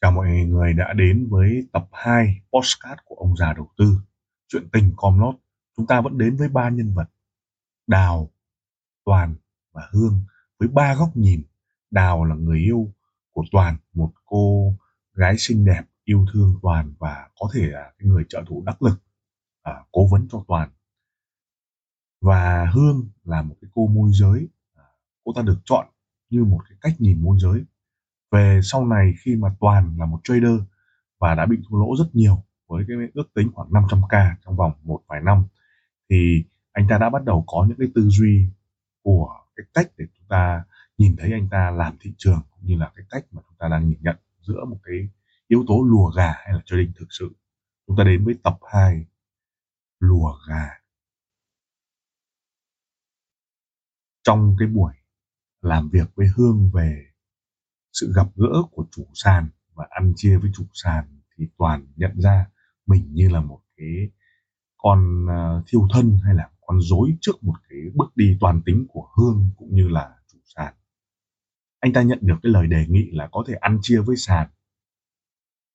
Chào mọi người đã đến với tập 2 postcard của ông già đầu tư. Chuyện tình Comlot. Chúng ta vẫn đến với ba nhân vật. Đào, Toàn và Hương với ba góc nhìn. Đào là người yêu của Toàn, một cô gái xinh đẹp, yêu thương Toàn và có thể là cái người trợ thủ đắc lực, à, cố vấn cho Toàn. Và Hương là một cái cô môi giới. À, cô ta được chọn như một cái cách nhìn môi giới về sau này khi mà Toàn là một trader và đã bị thua lỗ rất nhiều với cái ước tính khoảng 500k trong vòng một vài năm, thì anh ta đã bắt đầu có những cái tư duy của cái cách để chúng ta nhìn thấy anh ta làm thị trường cũng như là cái cách mà chúng ta đang nhìn nhận giữa một cái yếu tố lùa gà hay là trading thực sự. Chúng ta đến với tập 2 lùa gà. Trong cái buổi làm việc với Hương về sự gặp gỡ của chủ sàn và ăn chia với chủ sàn thì toàn nhận ra mình như là một cái con ờ, thiêu thân hay là con rối trước một cái bước đi toàn tính của hương cũng như là chủ sàn. Anh ta nhận được cái lời đề nghị là có thể ăn chia với sàn.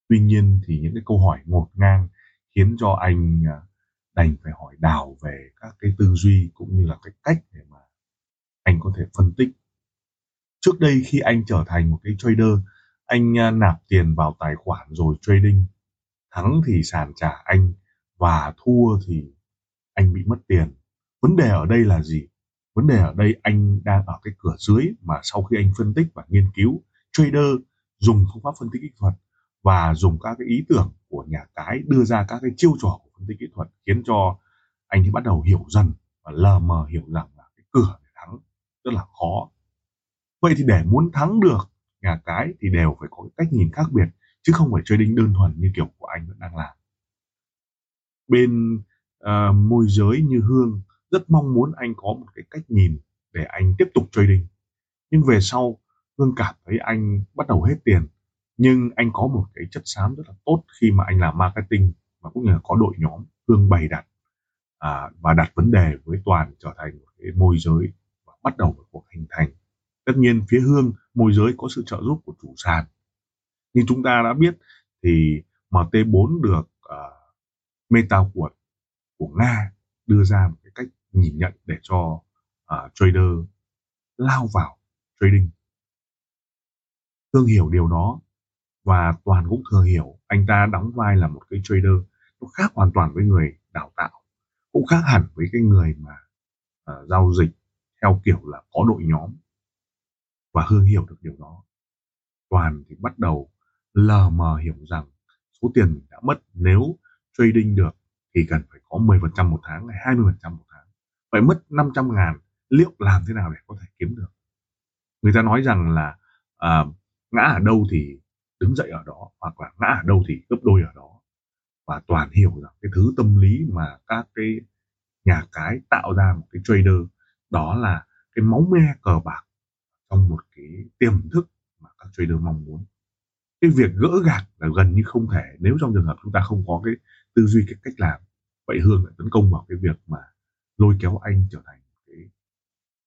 Tuy nhiên thì những cái câu hỏi ngột ngang khiến cho anh ờ, đành phải hỏi đào về các cái tư duy cũng như là cái cách để mà anh có thể phân tích Trước đây khi anh trở thành một cái trader, anh à, nạp tiền vào tài khoản rồi trading. Thắng thì sàn trả anh và thua thì anh bị mất tiền. Vấn đề ở đây là gì? Vấn đề ở đây anh đang ở cái cửa dưới mà sau khi anh phân tích và nghiên cứu, trader dùng phương pháp phân tích kỹ thuật và dùng các cái ý tưởng của nhà cái đưa ra các cái chiêu trò của phân tích kỹ thuật khiến cho anh thì bắt đầu hiểu dần và lờ mờ hiểu rằng là cái cửa để thắng rất là khó Vậy thì để muốn thắng được nhà cái thì đều phải có cách nhìn khác biệt chứ không phải trading đơn thuần như kiểu của anh vẫn đang làm. Bên uh, môi giới như Hương rất mong muốn anh có một cái cách nhìn để anh tiếp tục trading. Nhưng về sau Hương cảm thấy anh bắt đầu hết tiền nhưng anh có một cái chất xám rất là tốt khi mà anh làm marketing và cũng như là có đội nhóm Hương bày đặt à, và đặt vấn đề với toàn trở thành một cái môi giới và bắt đầu một cuộc hình thành Tất nhiên phía Hương môi giới có sự trợ giúp của chủ sàn. Như chúng ta đã biết thì MT4 được uh, Meta của của Nga đưa ra một cái cách nhìn nhận để cho uh, trader lao vào trading. thương hiểu điều đó và Toàn cũng thừa hiểu anh ta đóng vai là một cái trader nó khác hoàn toàn với người đào tạo cũng khác hẳn với cái người mà uh, giao dịch theo kiểu là có đội nhóm và Hương hiểu được điều đó. Toàn thì bắt đầu lờ mờ hiểu rằng số tiền mình đã mất nếu trading được thì cần phải có 10% một tháng hay 20% một tháng. Phải mất 500 ngàn, liệu làm thế nào để có thể kiếm được? Người ta nói rằng là à, ngã ở đâu thì đứng dậy ở đó, hoặc là ngã ở đâu thì gấp đôi ở đó. Và Toàn hiểu rằng cái thứ tâm lý mà các cái nhà cái tạo ra một cái trader đó là cái máu me cờ bạc trong một cái tiềm thức mà các trader mong muốn. Cái việc gỡ gạt là gần như không thể. Nếu trong trường hợp chúng ta không có cái tư duy cái cách làm vậy hương lại tấn công vào cái việc mà lôi kéo anh trở thành cái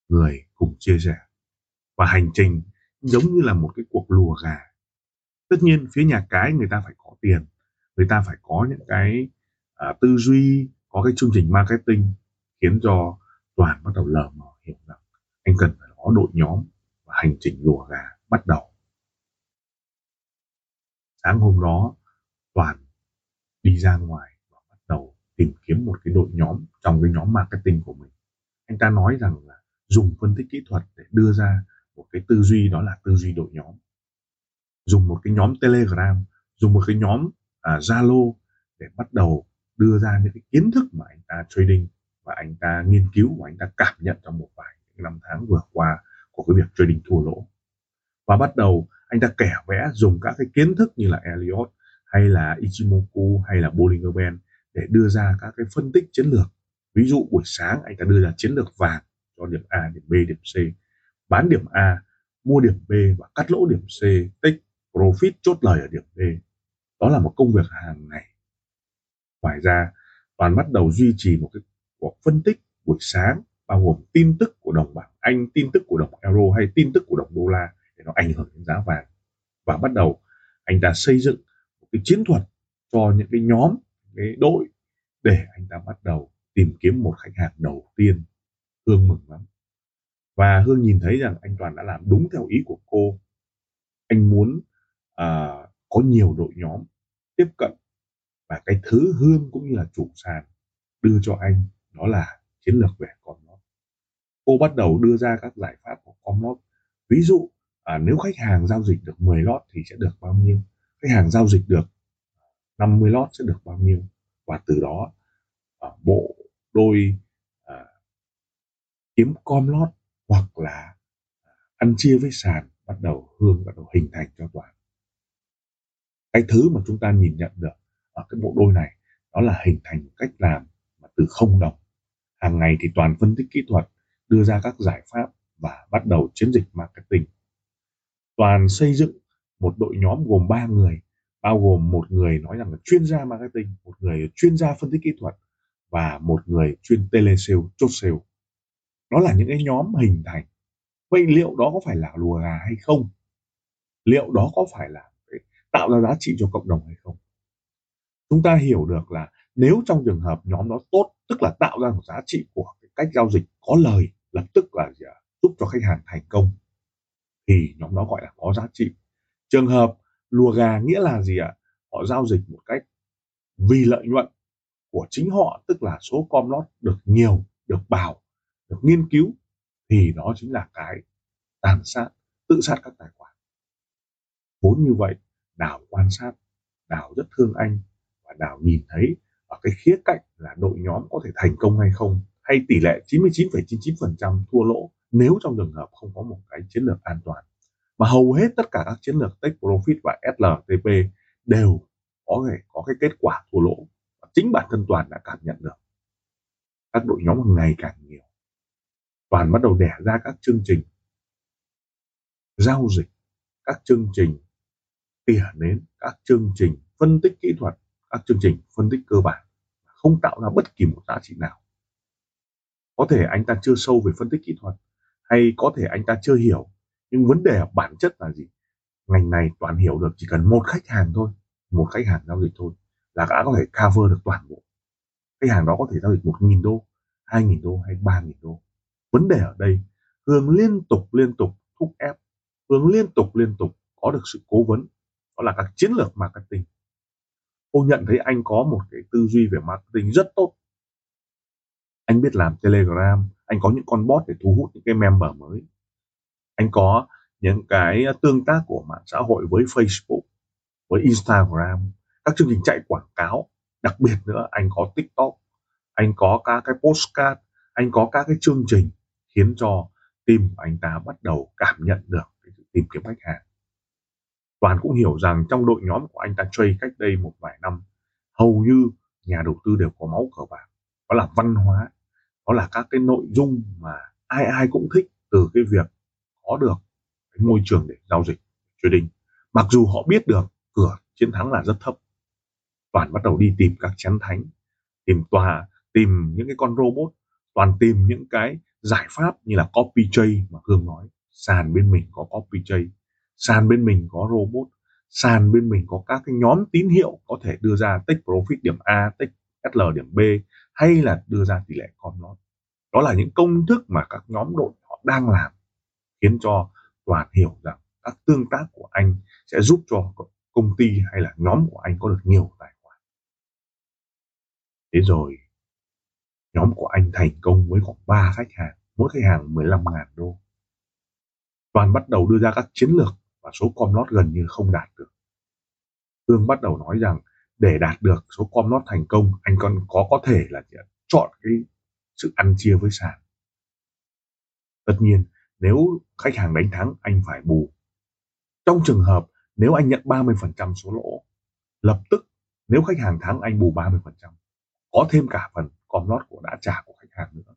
người cùng chia sẻ và hành trình giống như là một cái cuộc lùa gà. Tất nhiên phía nhà cái người ta phải có tiền người ta phải có những cái uh, tư duy có cái chương trình marketing khiến cho toàn bắt đầu lờ mờ hiểu rằng anh cần phải có đội nhóm hành trình lùa gà bắt đầu. Sáng hôm đó, Toàn đi ra ngoài và bắt đầu tìm kiếm một cái đội nhóm trong cái nhóm marketing của mình. Anh ta nói rằng là dùng phân tích kỹ thuật để đưa ra một cái tư duy đó là tư duy đội nhóm. Dùng một cái nhóm Telegram, dùng một cái nhóm à, Zalo để bắt đầu đưa ra những cái kiến thức mà anh ta trading và anh ta nghiên cứu và anh ta cảm nhận trong một vài năm tháng vừa qua của cái việc trading thua lỗ. Và bắt đầu anh ta kẻ vẽ dùng các cái kiến thức như là Elliot hay là Ichimoku, hay là Bollinger Band để đưa ra các cái phân tích chiến lược. Ví dụ buổi sáng anh ta đưa ra chiến lược vàng cho điểm A, điểm B, điểm C. Bán điểm A, mua điểm B và cắt lỗ điểm C, tích profit chốt lời ở điểm B. Đó là một công việc hàng ngày. Ngoài ra, toàn bắt đầu duy trì một cái cuộc phân tích buổi sáng bao gồm tin tức của đồng bảng Anh, tin tức của đồng euro hay tin tức của đồng đô la để nó ảnh hưởng đến giá vàng. Và bắt đầu anh ta xây dựng một cái chiến thuật cho những cái nhóm cái đội để anh ta bắt đầu tìm kiếm một khách hàng đầu tiên hương mừng lắm. Và hương nhìn thấy rằng anh toàn đã làm đúng theo ý của cô. Anh muốn à, có nhiều đội nhóm tiếp cận và cái thứ hương cũng như là chủ sàn đưa cho anh đó là chiến lược về con cô bắt đầu đưa ra các giải pháp của comlot ví dụ à, nếu khách hàng giao dịch được 10 lót thì sẽ được bao nhiêu? Khách hàng giao dịch được à, 50 lót sẽ được bao nhiêu? Và từ đó à, bộ đôi à, kiếm comlot hoặc là à, ăn chia với sàn bắt đầu hương bắt đầu hình thành cho toàn cái thứ mà chúng ta nhìn nhận được ở cái bộ đôi này đó là hình thành một cách làm mà từ không đồng. Hàng ngày thì toàn phân tích kỹ thuật đưa ra các giải pháp và bắt đầu chiến dịch marketing. Toàn xây dựng một đội nhóm gồm 3 người, bao gồm một người nói rằng là chuyên gia marketing, một người chuyên gia phân tích kỹ thuật và một người chuyên telesale, chốt sale. Đó là những cái nhóm hình thành. Vậy liệu đó có phải là lùa gà hay không? Liệu đó có phải là tạo ra giá trị cho cộng đồng hay không? Chúng ta hiểu được là nếu trong trường hợp nhóm đó tốt, tức là tạo ra một giá trị của cái cách giao dịch có lời lập tức là gì giúp cho khách hàng thành công. Thì nhóm đó gọi là có giá trị. Trường hợp lùa gà nghĩa là gì ạ? Họ giao dịch một cách vì lợi nhuận của chính họ, tức là số com lót được nhiều, được bảo, được nghiên cứu, thì đó chính là cái tàn sát, tự sát các tài khoản. Vốn như vậy đào quan sát đào rất thương anh và đào nhìn thấy ở cái khía cạnh là đội nhóm có thể thành công hay không hay tỷ lệ 99,99% thua lỗ nếu trong trường hợp không có một cái chiến lược an toàn. Mà hầu hết tất cả các chiến lược take profit và SLTP đều có thể có cái kết quả thua lỗ và chính bản thân toàn đã cảm nhận được. Các đội nhóm ngày càng nhiều. Toàn bắt đầu đẻ ra các chương trình giao dịch các chương trình tỉa nến các chương trình phân tích kỹ thuật các chương trình phân tích cơ bản không tạo ra bất kỳ một giá trị nào có thể anh ta chưa sâu về phân tích kỹ thuật, hay có thể anh ta chưa hiểu. Nhưng vấn đề bản chất là gì? Ngành này toàn hiểu được chỉ cần một khách hàng thôi, một khách hàng giao dịch thôi, là đã có thể cover được toàn bộ. Khách hàng đó có thể giao dịch một nghìn đô, hai nghìn đô hay ba nghìn đô. Vấn đề ở đây, hương liên tục liên tục thúc ép. Hương liên tục liên tục có được sự cố vấn. Đó là các chiến lược marketing. Cô nhận thấy anh có một cái tư duy về marketing rất tốt anh biết làm telegram anh có những con bot để thu hút những cái member mới. Anh có những cái tương tác của mạng xã hội với facebook với instagram các chương trình chạy quảng cáo. Đặc biệt nữa anh có tiktok anh có các cái postcard anh có các cái chương trình khiến cho team của anh ta bắt đầu cảm nhận được cái sự tìm kiếm khách hàng. Toàn cũng hiểu rằng trong đội nhóm của anh ta trade cách đây một vài năm, hầu như nhà đầu tư đều có máu cờ bạc. Đó là văn hóa, đó là các cái nội dung mà ai ai cũng thích từ cái việc có được cái môi trường để giao dịch trading. Mặc dù họ biết được cửa chiến thắng là rất thấp. Toàn bắt đầu đi tìm các chén thánh, tìm tòa, tìm những cái con robot, toàn tìm những cái giải pháp như là copy trade mà Hương nói. Sàn bên mình có copy trade sàn bên mình có robot sàn bên mình có các cái nhóm tín hiệu có thể đưa ra take profit điểm A take SL điểm B hay là đưa ra tỷ lệ con lót đó là những công thức mà các nhóm đội họ đang làm khiến cho toàn hiểu rằng các tương tác của anh sẽ giúp cho công ty hay là nhóm của anh có được nhiều tài khoản. Thế rồi, nhóm của anh thành công với khoảng 3 khách hàng, mỗi khách hàng 15.000 đô. Toàn bắt đầu đưa ra các chiến lược và số com lót gần như không đạt được. Hương bắt đầu nói rằng để đạt được số com lót thành công anh còn có có thể là chọn cái sự ăn chia với sàn. Tất nhiên nếu khách hàng đánh thắng anh phải bù. Trong trường hợp nếu anh nhận 30% số lỗ lập tức nếu khách hàng thắng anh bù 30%, có thêm cả phần com lót của đã trả của khách hàng nữa.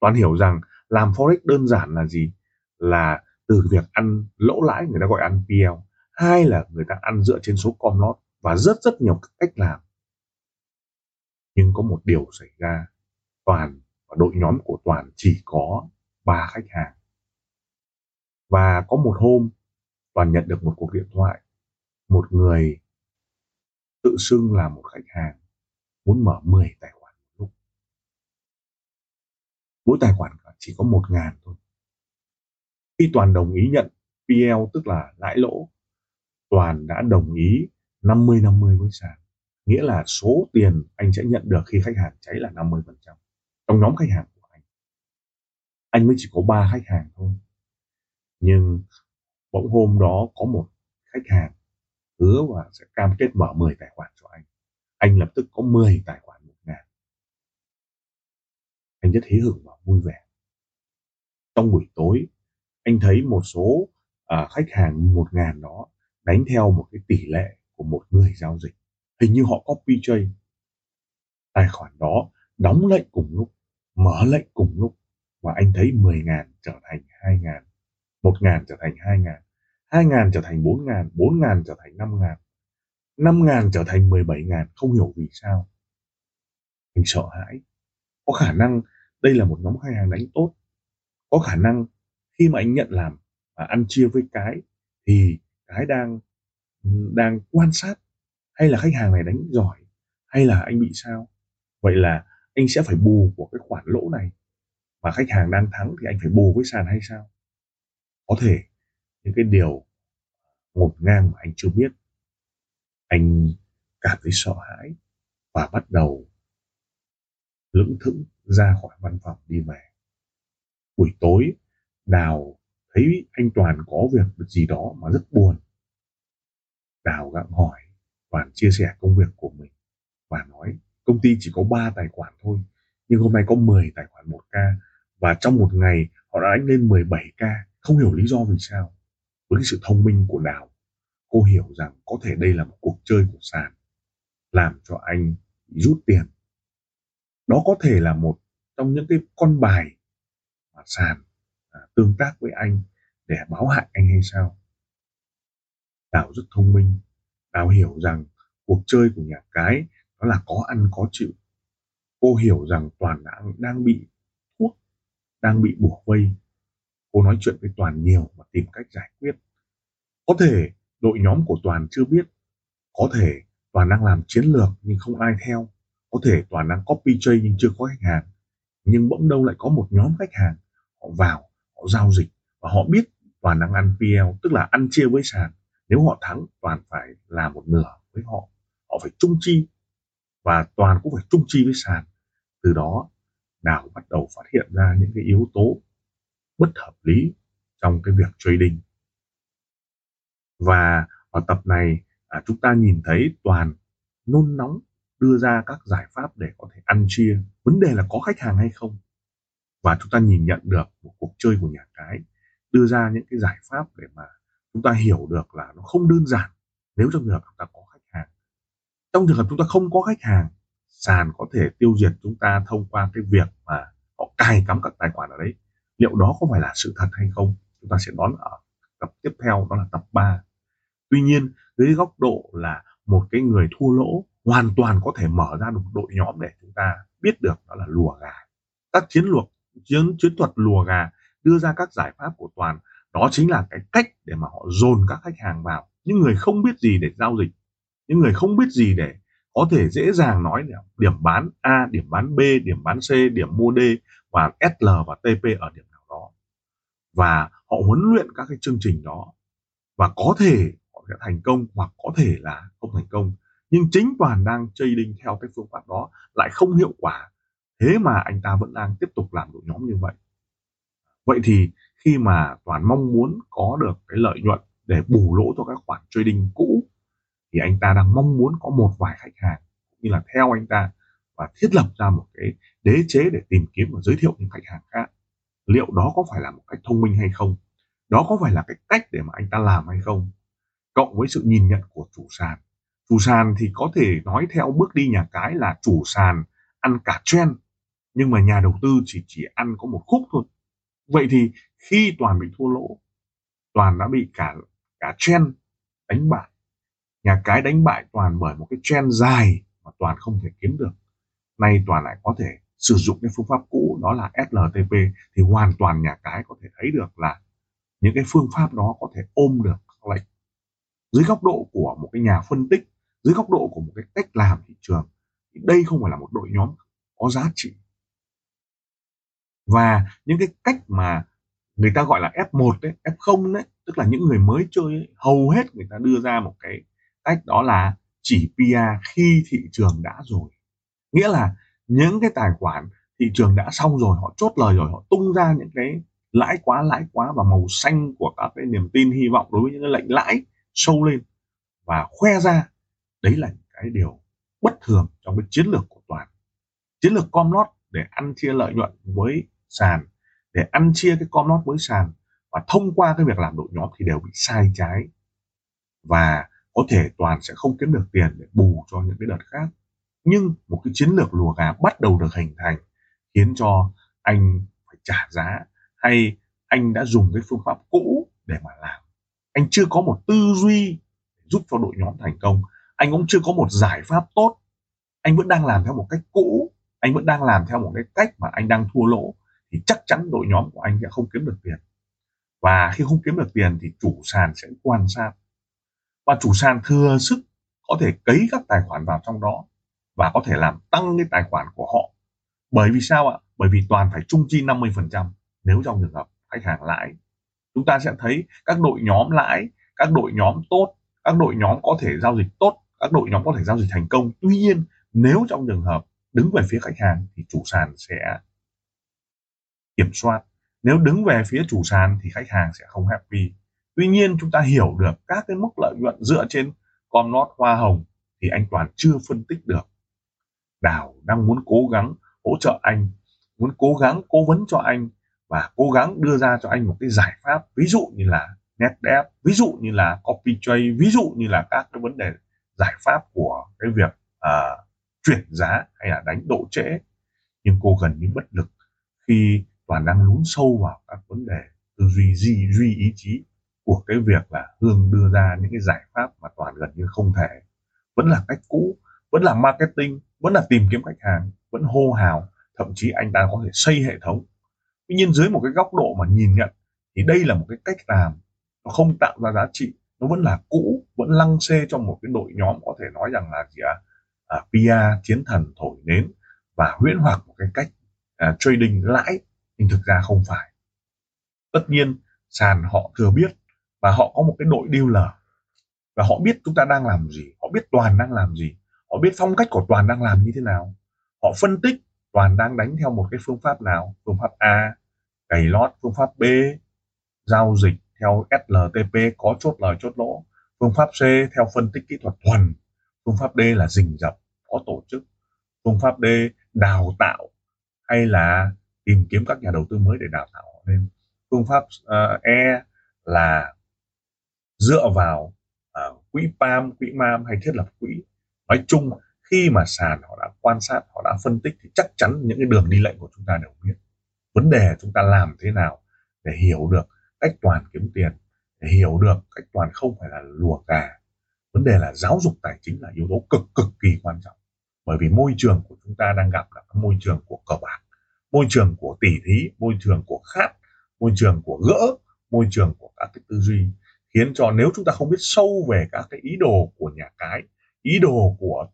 Toàn hiểu rằng làm forex đơn giản là gì? Là từ việc ăn lỗ lãi người ta gọi ăn PL, hai là người ta ăn dựa trên số com lót và rất rất nhiều cách làm. Nhưng có một điều xảy ra, Toàn và đội nhóm của Toàn chỉ có ba khách hàng. Và có một hôm Toàn nhận được một cuộc điện thoại, một người tự xưng là một khách hàng muốn mở 10 tài khoản một lúc. Mỗi tài khoản chỉ có một ngàn thôi. Khi Toàn đồng ý nhận PL tức là lãi lỗ, Toàn đã đồng ý 50-50 với sàn. Nghĩa là số tiền anh sẽ nhận được khi khách hàng cháy là 50%. Trong nhóm khách hàng của anh. Anh mới chỉ có ba khách hàng thôi. Nhưng bỗng hôm đó có một khách hàng hứa và sẽ cam kết mở 10 tài khoản cho anh. Anh lập tức có 10 tài khoản một ngàn. Anh rất hí hửng và vui vẻ. Trong buổi tối, anh thấy một số uh, khách hàng một ngàn đó đánh theo một cái tỷ lệ của một người giao dịch. Hình như họ copy trade. Tài khoản đó đóng lệnh cùng lúc, mở lệnh cùng lúc và anh thấy 10.000 trở thành 2.000, 1.000 trở thành 2.000, 2.000 trở thành 4.000, 4.000 trở thành 5.000, 5.000 trở thành 17.000, không hiểu vì sao. Anh sợ hãi. Có khả năng đây là một nhóm khách hàng đánh tốt. Có khả năng khi mà anh nhận làm và ăn chia với cái thì cái đang đang quan sát hay là khách hàng này đánh giỏi hay là anh bị sao. Vậy là anh sẽ phải bù của cái khoản lỗ này mà khách hàng đang thắng thì anh phải bù với sàn hay sao? Có thể những cái điều ngổn ngang mà anh chưa biết, anh cảm thấy sợ hãi và bắt đầu lững thững ra khỏi văn phòng đi về. Buổi tối đào thấy anh toàn có việc gì đó mà rất buồn đào gặng hỏi toàn chia sẻ công việc của mình và nói công ty chỉ có 3 tài khoản thôi nhưng hôm nay có 10 tài khoản 1K và trong một ngày họ đã đánh lên 17K không hiểu lý do vì sao. Với sự thông minh của đào cô hiểu rằng có thể đây là một cuộc chơi của sàn làm cho anh rút tiền. Đó có thể là một trong những cái con bài mà sàn à, tương tác với anh để báo hại anh hay sao đào rất thông minh đào hiểu rằng cuộc chơi của nhà cái đó là có ăn có chịu. Cô hiểu rằng toàn đang đang bị thuốc, đang bị bủa vây. Cô nói chuyện với toàn nhiều và tìm cách giải quyết. Có thể đội nhóm của toàn chưa biết. Có thể toàn đang làm chiến lược nhưng không ai theo. Có thể toàn đang copy trade nhưng chưa có khách hàng. Nhưng bỗng đâu lại có một nhóm khách hàng. Họ vào, họ giao dịch và họ biết toàn đang ăn PL tức là ăn chia với sàn nếu họ thắng toàn phải là một nửa với họ. Họ phải chung chi và toàn cũng phải chung chi với sàn. Từ đó đào bắt đầu phát hiện ra những cái yếu tố bất hợp lý trong cái việc trading. Và ở tập này à, chúng ta nhìn thấy toàn nôn nóng đưa ra các giải pháp để có thể ăn chia. Vấn đề là có khách hàng hay không? Và chúng ta nhìn nhận được một cuộc chơi của nhà cái đưa ra những cái giải pháp để mà chúng ta hiểu được là nó không đơn giản nếu trong trường hợp chúng ta có khách hàng. Trong trường hợp chúng ta không có khách hàng, sàn có thể tiêu diệt chúng ta thông qua cái việc mà họ cài cắm các tài khoản ở đấy. Liệu đó có phải là sự thật hay không? Chúng ta sẽ đón ở tập tiếp theo, đó là tập 3 tuy nhiên, dưới góc độ là một cái người thua lỗ, hoàn toàn có thể mở ra được một đội nhóm để chúng ta biết được đó là lùa gà. Các chiến lược chiến chiến thuật lùa gà, đưa ra các giải pháp của toàn đó chính là cái cách để mà họ dồn các khách hàng vào những người không biết gì để giao dịch những người không biết gì để có thể dễ dàng nói điểm bán A, điểm bán B, điểm bán C, điểm mua D và SL và TP ở điểm nào đó. Và họ huấn luyện các cái chương trình đó và có thể họ sẽ thành công hoặc có thể là không thành công. Nhưng chính Toàn đang trading theo cái phương pháp đó lại không hiệu quả. Thế mà anh ta vẫn đang tiếp tục làm đội nhóm như vậy. Vậy thì khi mà Toàn mong muốn có được cái lợi nhuận để bù lỗ cho các khoản trading cũ, thì anh ta đang mong muốn có một vài khách hàng cũng như là theo anh ta và thiết lập ra một cái đế chế để tìm kiếm và giới thiệu những khách hàng khác. Liệu đó có phải là một cách thông minh hay không? Đó có phải là cái cách để mà anh ta làm hay không? Cộng với sự nhìn nhận của chủ sàn. Chủ sàn thì có thể nói theo bước đi nhà cái là chủ sàn ăn cả trend, nhưng mà nhà đầu tư chỉ chỉ ăn có một khúc thôi. Vậy thì khi toàn bị thua lỗ, toàn đã bị cả cả chen đánh bại. Nhà cái đánh bại toàn bởi một cái chen dài mà toàn không thể kiếm được. Nay toàn lại có thể sử dụng cái phương pháp cũ, đó là SLTP thì hoàn toàn nhà cái có thể thấy được là những cái phương pháp đó có thể ôm được lệnh. Dưới góc độ của một cái nhà phân tích, dưới góc độ của một cái cách làm thị trường, thì đây không phải là một đội nhóm có giá trị. Và những cái cách mà người ta gọi là F1 đấy, F0 đấy, tức là những người mới chơi ấy, hầu hết người ta đưa ra một cái cách đó là chỉ PR khi thị trường đã rồi. Nghĩa là những cái tài khoản thị trường đã xong rồi, họ chốt lời rồi, họ tung ra những cái lãi quá lãi quá và màu xanh của các cái niềm tin hy vọng đối với những cái lệnh lãi sâu lên và khoe ra đấy là cái điều bất thường trong cái chiến lược của toàn chiến lược com lót để ăn chia lợi nhuận với sàn để ăn chia cái com lót với sàn và thông qua cái việc làm đội nhóm thì đều bị sai trái. Và có thể toàn sẽ không kiếm được tiền để bù cho những cái đợt khác. Nhưng một cái chiến lược lùa gà bắt đầu được hình thành khiến cho anh phải trả giá hay anh đã dùng cái phương pháp cũ để mà làm. Anh chưa có một tư duy giúp cho đội nhóm thành công. Anh cũng chưa có một giải pháp tốt. Anh vẫn đang làm theo một cách cũ. Anh vẫn đang làm theo một cái cách mà anh đang thua lỗ thì chắc chắn đội nhóm của anh sẽ không kiếm được tiền. Và khi không kiếm được tiền thì chủ sàn sẽ quan sát. Và chủ sàn thừa sức có thể cấy các tài khoản vào trong đó và có thể làm tăng cái tài khoản của họ. Bởi vì sao ạ? Bởi vì toàn phải trung chi 50% nếu trong trường hợp khách hàng lãi, chúng ta sẽ thấy các đội nhóm lãi, các đội nhóm tốt, các đội nhóm có thể giao dịch tốt, các đội nhóm có thể giao dịch thành công. Tuy nhiên, nếu trong trường hợp đứng về phía khách hàng thì chủ sàn sẽ kiểm soát. Nếu đứng về phía chủ sàn thì khách hàng sẽ không happy. Tuy nhiên chúng ta hiểu được các cái mức lợi nhuận dựa trên con nót hoa hồng thì anh toàn chưa phân tích được. Đào đang muốn cố gắng hỗ trợ anh muốn cố gắng cố vấn cho anh và cố gắng đưa ra cho anh một cái giải pháp ví dụ như là NetDev, ví dụ như là copy trade, ví dụ như là các cái vấn đề giải pháp của cái việc uh, chuyển giá hay là đánh độ trễ. Nhưng cô gần như bất lực khi toàn đang lún sâu vào các vấn đề tư duy di duy ý chí của cái việc là hương đưa ra những cái giải pháp mà toàn gần như không thể. Vẫn là cách cũ vẫn là marketing vẫn là tìm kiếm khách hàng vẫn hô hào thậm chí anh ta có thể xây hệ thống. Tuy nhiên dưới một cái góc độ mà nhìn nhận thì đây là một cái cách làm nó không tạo ra giá trị nó vẫn là cũ vẫn lăng xê trong một cái đội nhóm có thể nói rằng là gì ạ? À, PR chiến thần thổi nến và huyễn hoặc một cái cách à, trading lãi nhưng thực ra không phải. Tất nhiên, sàn họ thừa biết và họ có một cái đội dealer. Và họ biết chúng ta đang làm gì, họ biết toàn đang làm gì, họ biết phong cách của toàn đang làm như thế nào. Họ phân tích, toàn đang đánh theo một cái phương pháp nào? Phương pháp A, cày lót, phương pháp B, giao dịch theo SLTP có chốt lời, chốt lỗ. Phương pháp C, theo phân tích kỹ thuật thuần. Phương pháp D là rình rập, có tổ chức. Phương pháp D, đào tạo hay là tìm kiếm các nhà đầu tư mới để đào tạo. Họ lên phương pháp uh, E là dựa vào uh, quỹ PAM quỹ MAM hay thiết lập quỹ. Nói chung khi mà sàn họ đã quan sát họ đã phân tích thì chắc chắn những cái đường đi lệnh của chúng ta đều biết. Vấn đề chúng ta làm thế nào để hiểu được cách toàn kiếm tiền để hiểu được cách toàn không phải là lùa gà. Vấn đề là giáo dục tài chính là yếu tố cực cực kỳ quan trọng. Bởi vì môi trường của chúng ta đang gặp là môi trường của cờ bạc môi trường của tỷ thí môi trường của khát môi trường của gỡ môi trường của các cái tư duy khiến cho nếu chúng ta không biết sâu về các cái ý đồ của nhà cái ý đồ của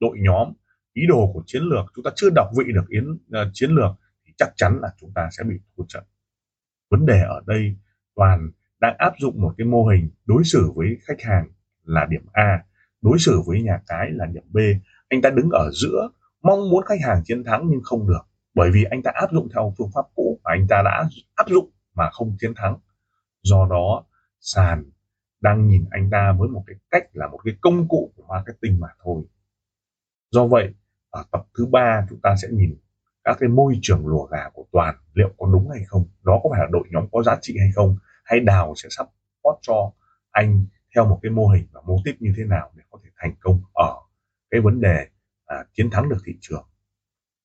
đội nhóm ý đồ của chiến lược chúng ta chưa đọc vị được yến uh, chiến lược thì chắc chắn là chúng ta sẽ bị thua trận. Vấn đề ở đây toàn đang áp dụng một cái mô hình đối xử với khách hàng là điểm A đối xử với nhà cái là điểm B. Anh ta đứng ở giữa mong muốn khách hàng chiến thắng nhưng không được bởi vì anh ta áp dụng theo phương pháp cũ mà anh ta đã áp dụng mà không chiến thắng. Do đó sàn đang nhìn anh ta với một cái cách là một cái công cụ của marketing mà thôi. Do vậy ở tập thứ ba chúng ta sẽ nhìn các cái môi trường lùa gà của toàn liệu có đúng hay không đó có phải là đội nhóm có giá trị hay không hay đào sẽ sắp post cho anh theo một cái mô hình và mô típ như thế nào để có thể thành công ở cái vấn đề à, chiến thắng được thị trường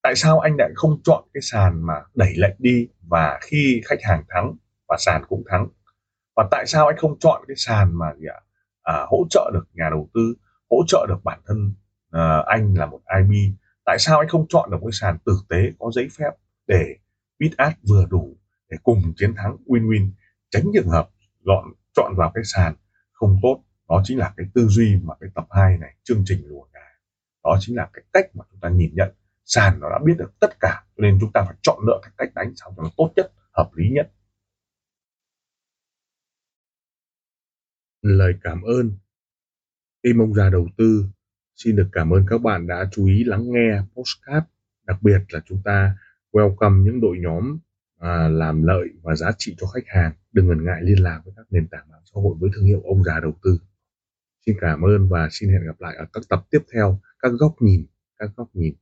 tại sao anh lại không chọn cái sàn mà đẩy lệnh đi và khi khách hàng thắng và sàn cũng thắng? Và tại sao anh không chọn cái sàn mà gì ạ à, hỗ trợ được nhà đầu tư hỗ trợ được bản thân à, anh là một IB tại sao anh không chọn được cái sàn tử tế có giấy phép để bid ad vừa đủ để cùng chiến thắng win-win tránh trường hợp chọn chọn vào cái sàn không tốt? Đó chính là cái tư duy mà cái tập 2 này chương trình lùa gà. Đó chính là cái cách mà chúng ta nhìn nhận sàn nó đã biết được tất cả nên chúng ta phải chọn lựa cái cách đánh sao cho nó tốt nhất hợp lý nhất. Lời cảm ơn. Tim ông già đầu tư xin được cảm ơn các bạn đã chú ý lắng nghe postcard đặc biệt là chúng ta welcome những đội nhóm à, làm lợi và giá trị cho khách hàng. Đừng ngần ngại liên lạc với các nền tảng mạng xã hội với thương hiệu ông già đầu tư. Xin cảm ơn và xin hẹn gặp lại ở các tập tiếp theo. Các góc nhìn các góc nhìn.